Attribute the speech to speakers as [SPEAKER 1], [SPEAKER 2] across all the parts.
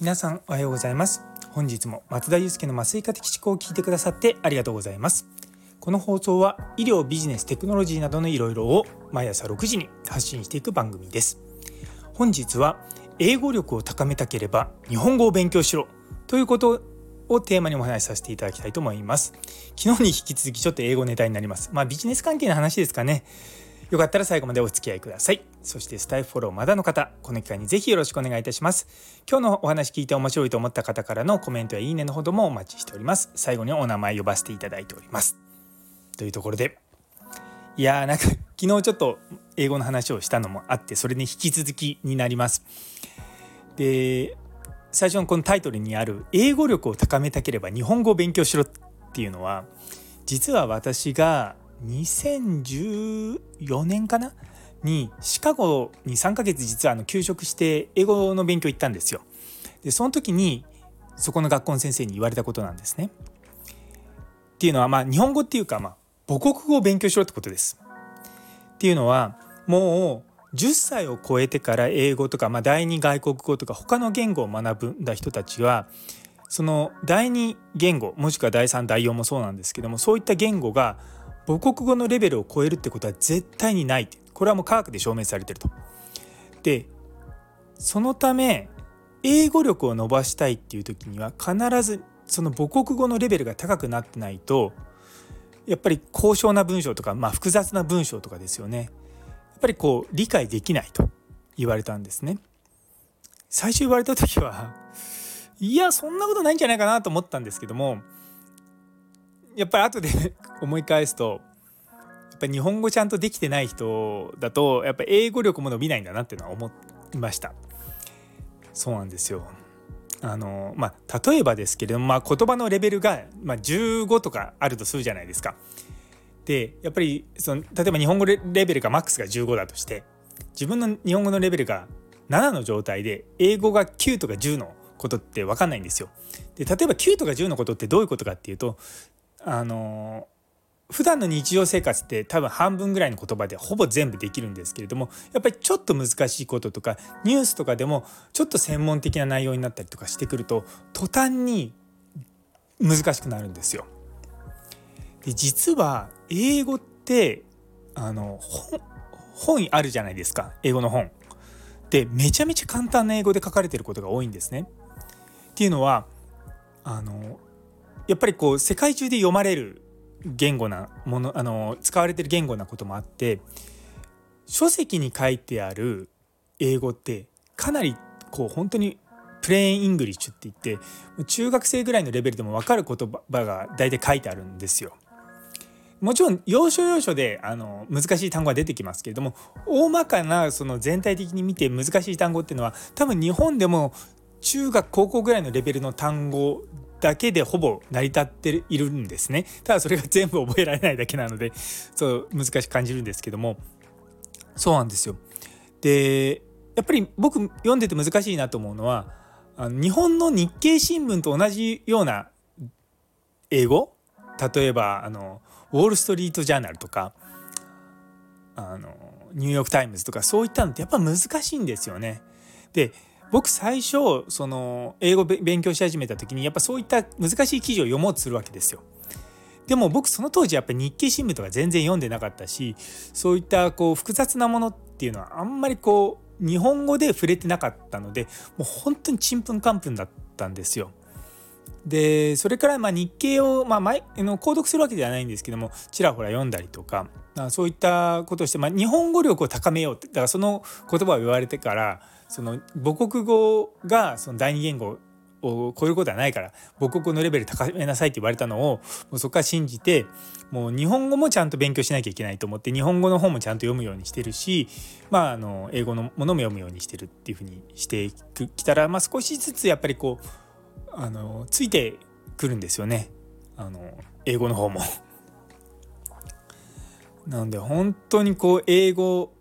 [SPEAKER 1] 皆さんおはようございます。本日も松田祐介の麻酔科的思考を聞いてくださってありがとうございます。この放送は医療ビジネステクノロジーなどのいろいろを毎朝6時に発信していく番組です。本日は英語力を高めたければ日本語を勉強しろということをテーマにお話しさせていただきたいと思います。昨日に引き続きちょっと英語ネタになります。まあビジネス関係の話ですかね。よかったら最後までお付き合いください。そしてスタイフフォローまだの方、この機会にぜひよろしくお願いいたします。今日のお話聞いて面白いと思った方からのコメントやいいねのほどもお待ちしております。最後にお名前呼ばせていただいております。というところで、いやーなんか昨日ちょっと英語の話をしたのもあって、それに引き続きになります。で、最初のこのタイトルにある英語力を高めたければ日本語を勉強しろっていうのは、実は私が2014年かな？にシカゴに3ヶ月実はあの休職して英語の勉強行ったんですよ。でその時にそこの学校の先生に言われたことなんですね。っていうのはまあ日本語っていうかまあ母国語を勉強しろってことです。っていうのはもう10歳を超えてから英語とか、まあ、第二外国語とか他の言語を学んだ人たちはその第二言語もしくは第3第4もそうなんですけどもそういった言語が母国語のレベルを超えるってことは絶対にないこれはもう科学で証明されてると。でそのため英語力を伸ばしたいっていう時には必ずその母国語のレベルが高くなってないとやっぱり高尚な文章とか、まあ、複雑な文章とかですよねやっぱりこう理解できないと言われたんですね。最初言われた時はいやそんなことないんじゃないかなと思ったんですけどもやっぱり後で 思い返すとやっぱ日本語ちゃんとできてない人だとやっぱ英語力も伸びないんだなっていうのは思いました。そうなんですよ。あのまあ例えばですけれども、まあ、言葉のレベルが、まあ、15とかあるとするじゃないですか。でやっぱりその例えば日本語レベルがマックスが15だとして自分の日本語のレベルが7の状態で英語が9とか10のことって分かんないんですよ。で例えば9とか10のことってどういうことかっていうとあの普段の日常生活って多分半分ぐらいの言葉でほぼ全部できるんですけれどもやっぱりちょっと難しいこととかニュースとかでもちょっと専門的な内容になったりとかしてくると途端に難しくなるんですよ。で実は英語ってあの本あるじゃないですか英語の本。でめちゃめちゃ簡単な英語で書かれてることが多いんですね。っていうのはあのやっぱりこう世界中で読まれる言語なものあの使われてる言語なこともあって書籍に書いてある英語ってかなりこう本当に plain English って言って中学生ぐらいのレベルでも分かる言葉が大体書いてあるんですよ。もちろん要所要所であの難しい単語が出てきますけれども大まかなその全体的に見て難しい単語っていうのは多分日本でも中学高校ぐらいのレベルの単語だけでほぼ成り立っているんですね。ただそれが全部覚えられないだけなのでそう難しく感じるんですけども。そうなんですよ。でやっぱり僕読んでて難しいなと思うのはあの日本の日経新聞と同じような英語？例えばあのウォール・ストリート・ジャーナルとかあのニューヨーク・タイムズとかそういったのってやっぱ難しいんですよね。で僕最初その英語勉強し始めた時にやっぱそういった難しい記事を読もうとするわけですよ。でも僕その当時やっぱり日経新聞とか全然読んでなかったしそういったこう複雑なものっていうのはあんまりこう日本語で触れてなかったのでもう本当にちんぷんかんぷんだったんですよ。でそれからま日経をまあ前の購読するわけではないんですけどもちらほら読んだりとかそういったことをして、まあ、日本語力を高めようってだからその言葉を言われてからその母国語がその第二言語を超えることはないから母国語のレベル高めなさいって言われたのをもうそこから信じてもう日本語もちゃんと勉強しなきゃいけないと思って日本語の本もちゃんと読むようにしてるし、まあ、あの英語のものも読むようにしてるっていうふうにしてきたら、まあ、少しずつやっぱりこうあのついてくるんですよねあの英語の方も。なので本当にこう英語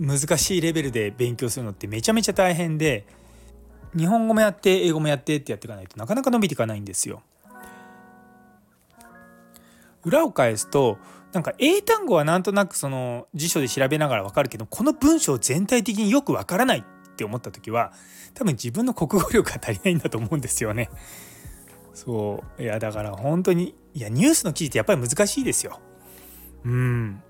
[SPEAKER 1] 難しいレベルで勉強するのってめちゃめちゃ大変で日本語もやって英語もやってってやっていかないとなかなか伸びていかないんですよ。裏を返すとなんか英単語はなんとなくその辞書で調べながらわかるけどこの文章全体的によくわからないって思った時は多分自分の国語力が足りないんだと思うんですよね。そういやだから本当にいやニュースの記事ってやっぱり難しいですよ。うん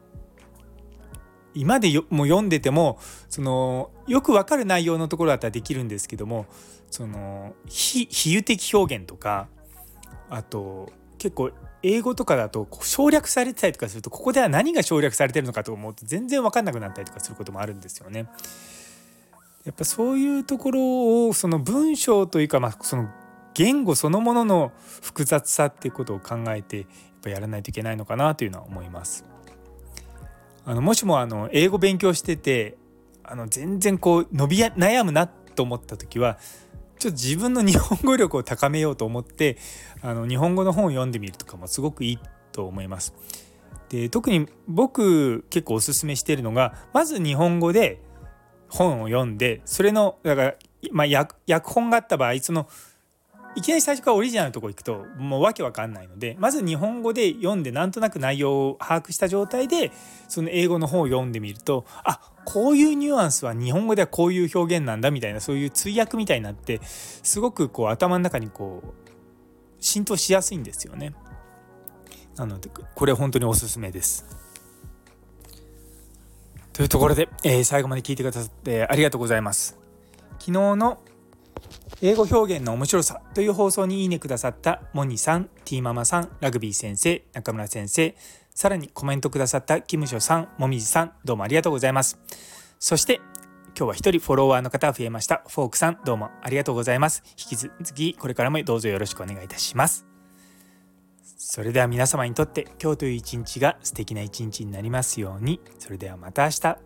[SPEAKER 1] 今でも読んでてもそのよくわかる内容のところだったらできるんですけどもその比喩的表現とかあと結構英語とかだと省略されてたりとかするとここでは何が省略されてるのかと思うと全然分かんなくなったりとかすることもあるんですよね。やっぱそういうところをその文章というかまあその言語そのものの複雑さっていうことを考えてやっぱやらないといけないのかなというのは思います。あのもしもあの英語勉強しててあの全然こう伸び悩むなと思った時はちょっと自分の日本語力を高めようと思ってあの日本語の本を読んでみるとかもすごくいいと思います。で特に僕結構おすすめしているのがまず日本語で本を読んでそれのだから、まあ、訳本があった場合そのいきなり最初からオリジナルのとこ行くともうわけわかんないのでまず日本語で読んでなんとなく内容を把握した状態でその英語の本を読んでみるとあこういうニュアンスは日本語ではこういう表現なんだみたいなそういう通訳みたいになってすごくこう頭の中にこう浸透しやすいんですよね。なのでこれ本当におすすめです。というところで、えー、最後まで聞いてくださってありがとうございます。昨日の英語表現の面白さという放送にいいねくださったモニさん、ティーママさん、ラグビー先生、中村先生、さらにコメントくださったキムショさん、もみじさん、どうもありがとうございます。そして今日は一人フォロワーの方増えました。フォークさん、どうもありがとうございます。引き続きこれからもどうぞよろしくお願いいたします。それでは皆様にとって今日という一日が素敵な一日になりますように。それではまた明日。